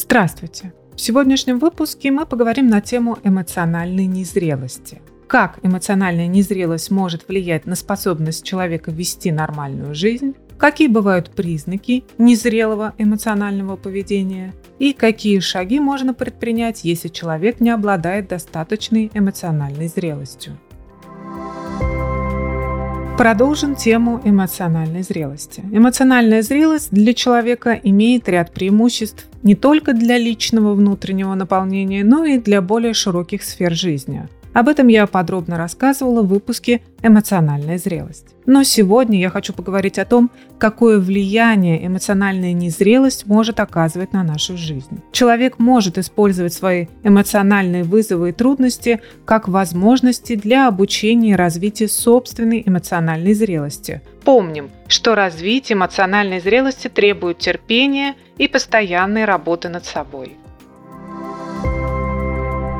Здравствуйте! В сегодняшнем выпуске мы поговорим на тему эмоциональной незрелости. Как эмоциональная незрелость может влиять на способность человека вести нормальную жизнь, какие бывают признаки незрелого эмоционального поведения и какие шаги можно предпринять, если человек не обладает достаточной эмоциональной зрелостью. Продолжим тему эмоциональной зрелости. Эмоциональная зрелость для человека имеет ряд преимуществ не только для личного внутреннего наполнения, но и для более широких сфер жизни. Об этом я подробно рассказывала в выпуске «Эмоциональная зрелость». Но сегодня я хочу поговорить о том, какое влияние эмоциональная незрелость может оказывать на нашу жизнь. Человек может использовать свои эмоциональные вызовы и трудности как возможности для обучения и развития собственной эмоциональной зрелости. Помним, что развитие эмоциональной зрелости требует терпения и постоянной работы над собой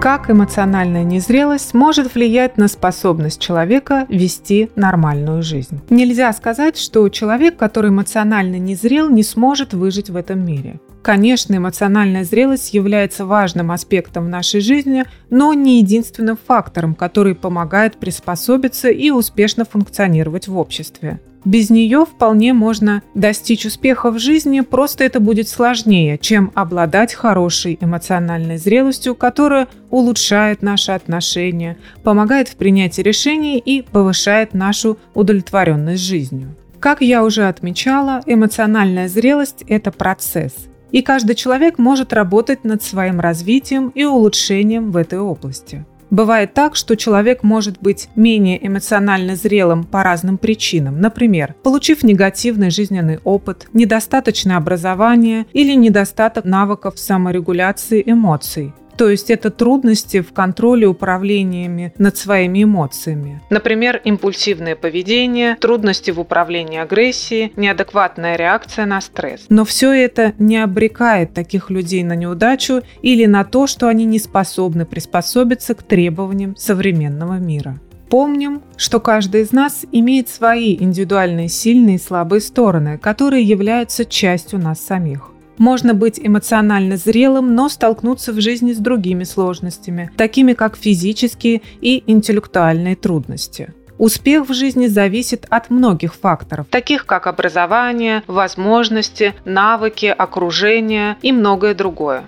как эмоциональная незрелость может влиять на способность человека вести нормальную жизнь. Нельзя сказать, что человек, который эмоционально незрел, не сможет выжить в этом мире. Конечно, эмоциональная зрелость является важным аспектом нашей жизни, но не единственным фактором, который помогает приспособиться и успешно функционировать в обществе. Без нее вполне можно достичь успеха в жизни, просто это будет сложнее, чем обладать хорошей эмоциональной зрелостью, которая улучшает наши отношения, помогает в принятии решений и повышает нашу удовлетворенность жизнью. Как я уже отмечала, эмоциональная зрелость – это процесс. И каждый человек может работать над своим развитием и улучшением в этой области. Бывает так, что человек может быть менее эмоционально зрелым по разным причинам. Например, получив негативный жизненный опыт, недостаточное образование или недостаток навыков саморегуляции эмоций. То есть это трудности в контроле управлениями над своими эмоциями. Например, импульсивное поведение, трудности в управлении агрессией, неадекватная реакция на стресс. Но все это не обрекает таких людей на неудачу или на то, что они не способны приспособиться к требованиям современного мира. Помним, что каждый из нас имеет свои индивидуальные сильные и слабые стороны, которые являются частью нас самих. Можно быть эмоционально зрелым, но столкнуться в жизни с другими сложностями, такими как физические и интеллектуальные трудности. Успех в жизни зависит от многих факторов, таких как образование, возможности, навыки, окружение и многое другое.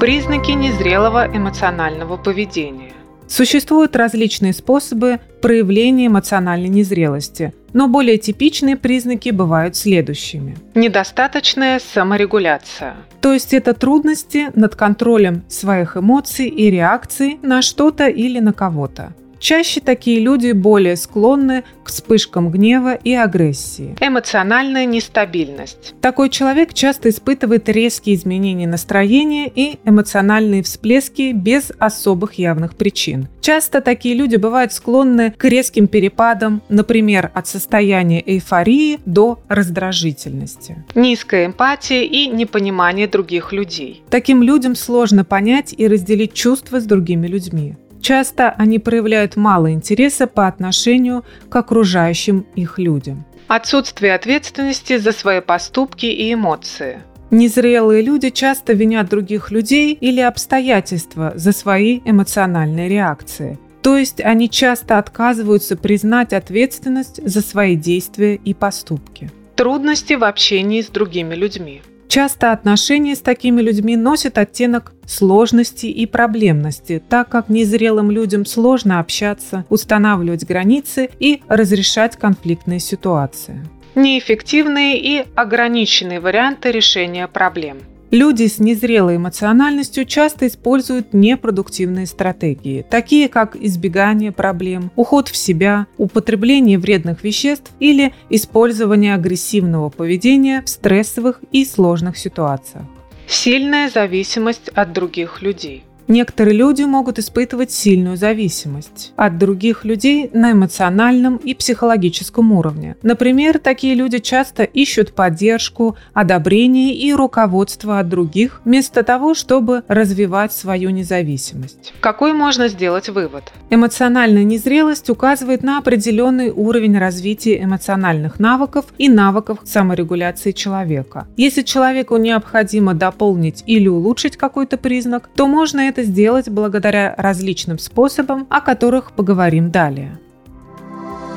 Признаки незрелого эмоционального поведения. Существуют различные способы проявления эмоциональной незрелости, но более типичные признаки бывают следующими. Недостаточная саморегуляция. То есть это трудности над контролем своих эмоций и реакций на что-то или на кого-то. Чаще такие люди более склонны к вспышкам гнева и агрессии. Эмоциональная нестабильность. Такой человек часто испытывает резкие изменения настроения и эмоциональные всплески без особых явных причин. Часто такие люди бывают склонны к резким перепадам, например, от состояния эйфории до раздражительности. Низкая эмпатия и непонимание других людей. Таким людям сложно понять и разделить чувства с другими людьми. Часто они проявляют мало интереса по отношению к окружающим их людям. Отсутствие ответственности за свои поступки и эмоции. Незрелые люди часто винят других людей или обстоятельства за свои эмоциональные реакции. То есть они часто отказываются признать ответственность за свои действия и поступки. Трудности в общении с другими людьми. Часто отношения с такими людьми носят оттенок сложности и проблемности, так как незрелым людям сложно общаться, устанавливать границы и разрешать конфликтные ситуации. Неэффективные и ограниченные варианты решения проблем – Люди с незрелой эмоциональностью часто используют непродуктивные стратегии, такие как избегание проблем, уход в себя, употребление вредных веществ или использование агрессивного поведения в стрессовых и сложных ситуациях. Сильная зависимость от других людей. Некоторые люди могут испытывать сильную зависимость от других людей на эмоциональном и психологическом уровне. Например, такие люди часто ищут поддержку, одобрение и руководство от других, вместо того, чтобы развивать свою независимость. Какой можно сделать вывод? Эмоциональная незрелость указывает на определенный уровень развития эмоциональных навыков и навыков саморегуляции человека. Если человеку необходимо дополнить или улучшить какой-то признак, то можно это сделать благодаря различным способам, о которых поговорим далее.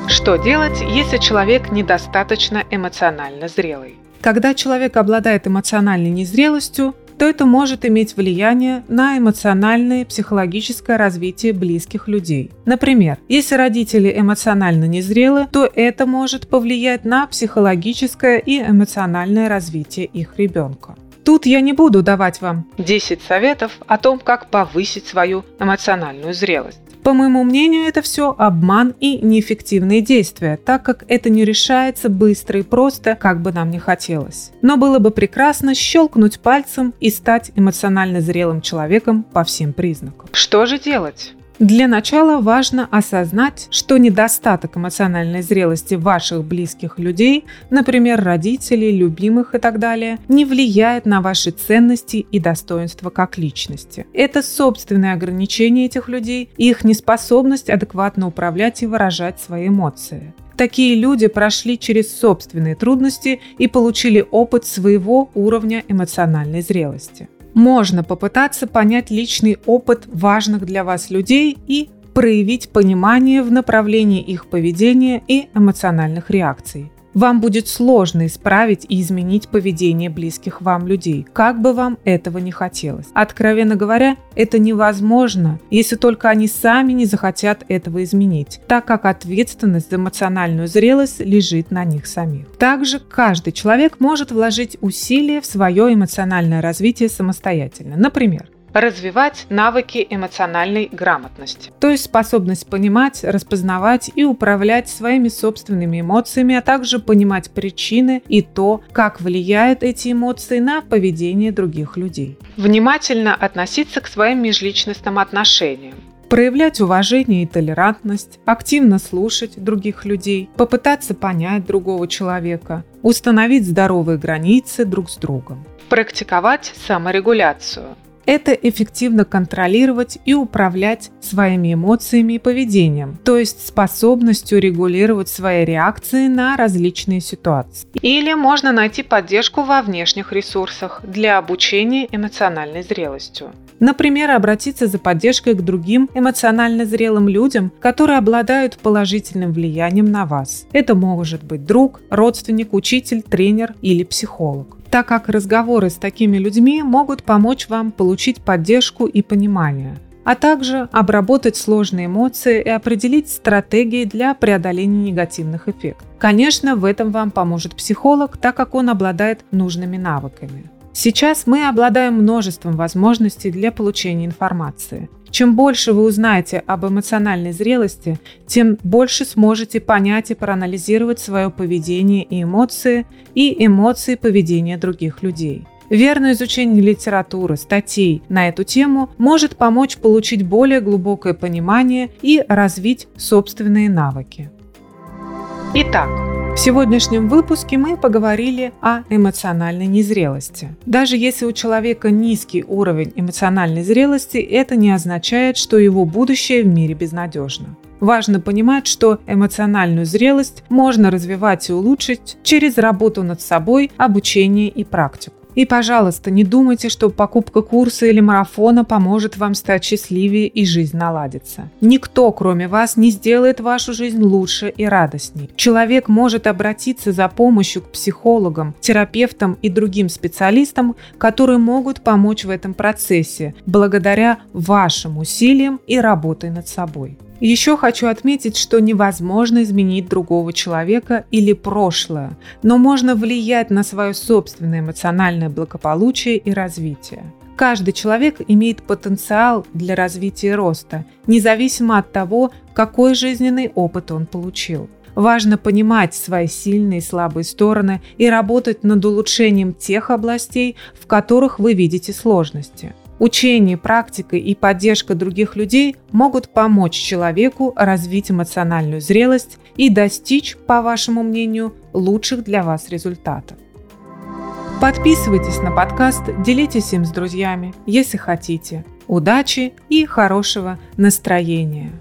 Что делать, если человек недостаточно эмоционально зрелый? Когда человек обладает эмоциональной незрелостью, то это может иметь влияние на эмоциональное и психологическое развитие близких людей. Например, если родители эмоционально незрелы, то это может повлиять на психологическое и эмоциональное развитие их ребенка. Тут я не буду давать вам 10 советов о том, как повысить свою эмоциональную зрелость. По моему мнению, это все обман и неэффективные действия, так как это не решается быстро и просто, как бы нам не хотелось. Но было бы прекрасно щелкнуть пальцем и стать эмоционально зрелым человеком по всем признакам. Что же делать? Для начала важно осознать, что недостаток эмоциональной зрелости ваших близких людей, например, родителей, любимых и так далее, не влияет на ваши ценности и достоинства как личности. Это собственные ограничения этих людей и их неспособность адекватно управлять и выражать свои эмоции. Такие люди прошли через собственные трудности и получили опыт своего уровня эмоциональной зрелости можно попытаться понять личный опыт важных для вас людей и проявить понимание в направлении их поведения и эмоциональных реакций. Вам будет сложно исправить и изменить поведение близких вам людей, как бы вам этого не хотелось. Откровенно говоря, это невозможно, если только они сами не захотят этого изменить, так как ответственность за эмоциональную зрелость лежит на них самих. Также каждый человек может вложить усилия в свое эмоциональное развитие самостоятельно. Например, развивать навыки эмоциональной грамотности, то есть способность понимать, распознавать и управлять своими собственными эмоциями, а также понимать причины и то, как влияют эти эмоции на поведение других людей. Внимательно относиться к своим межличностным отношениям, проявлять уважение и толерантность, активно слушать других людей, попытаться понять другого человека, установить здоровые границы друг с другом, практиковать саморегуляцию, это эффективно контролировать и управлять своими эмоциями и поведением, то есть способностью регулировать свои реакции на различные ситуации. Или можно найти поддержку во внешних ресурсах для обучения эмоциональной зрелостью. Например, обратиться за поддержкой к другим эмоционально зрелым людям, которые обладают положительным влиянием на вас. Это может быть друг, родственник, учитель, тренер или психолог так как разговоры с такими людьми могут помочь вам получить поддержку и понимание, а также обработать сложные эмоции и определить стратегии для преодоления негативных эффектов. Конечно, в этом вам поможет психолог, так как он обладает нужными навыками. Сейчас мы обладаем множеством возможностей для получения информации. Чем больше вы узнаете об эмоциональной зрелости, тем больше сможете понять и проанализировать свое поведение и эмоции, и эмоции поведения других людей. Верное изучение литературы, статей на эту тему может помочь получить более глубокое понимание и развить собственные навыки. Итак, в сегодняшнем выпуске мы поговорили о эмоциональной незрелости. Даже если у человека низкий уровень эмоциональной зрелости, это не означает, что его будущее в мире безнадежно. Важно понимать, что эмоциональную зрелость можно развивать и улучшить через работу над собой, обучение и практику. И, пожалуйста, не думайте, что покупка курса или марафона поможет вам стать счастливее и жизнь наладится. Никто, кроме вас, не сделает вашу жизнь лучше и радостней. Человек может обратиться за помощью к психологам, терапевтам и другим специалистам, которые могут помочь в этом процессе благодаря вашим усилиям и работе над собой. Еще хочу отметить, что невозможно изменить другого человека или прошлое, но можно влиять на свое собственное эмоциональное благополучие и развитие. Каждый человек имеет потенциал для развития и роста, независимо от того, какой жизненный опыт он получил. Важно понимать свои сильные и слабые стороны и работать над улучшением тех областей, в которых вы видите сложности. Учение, практика и поддержка других людей могут помочь человеку развить эмоциональную зрелость и достичь, по вашему мнению, лучших для вас результатов. Подписывайтесь на подкаст, делитесь им с друзьями, если хотите. Удачи и хорошего настроения!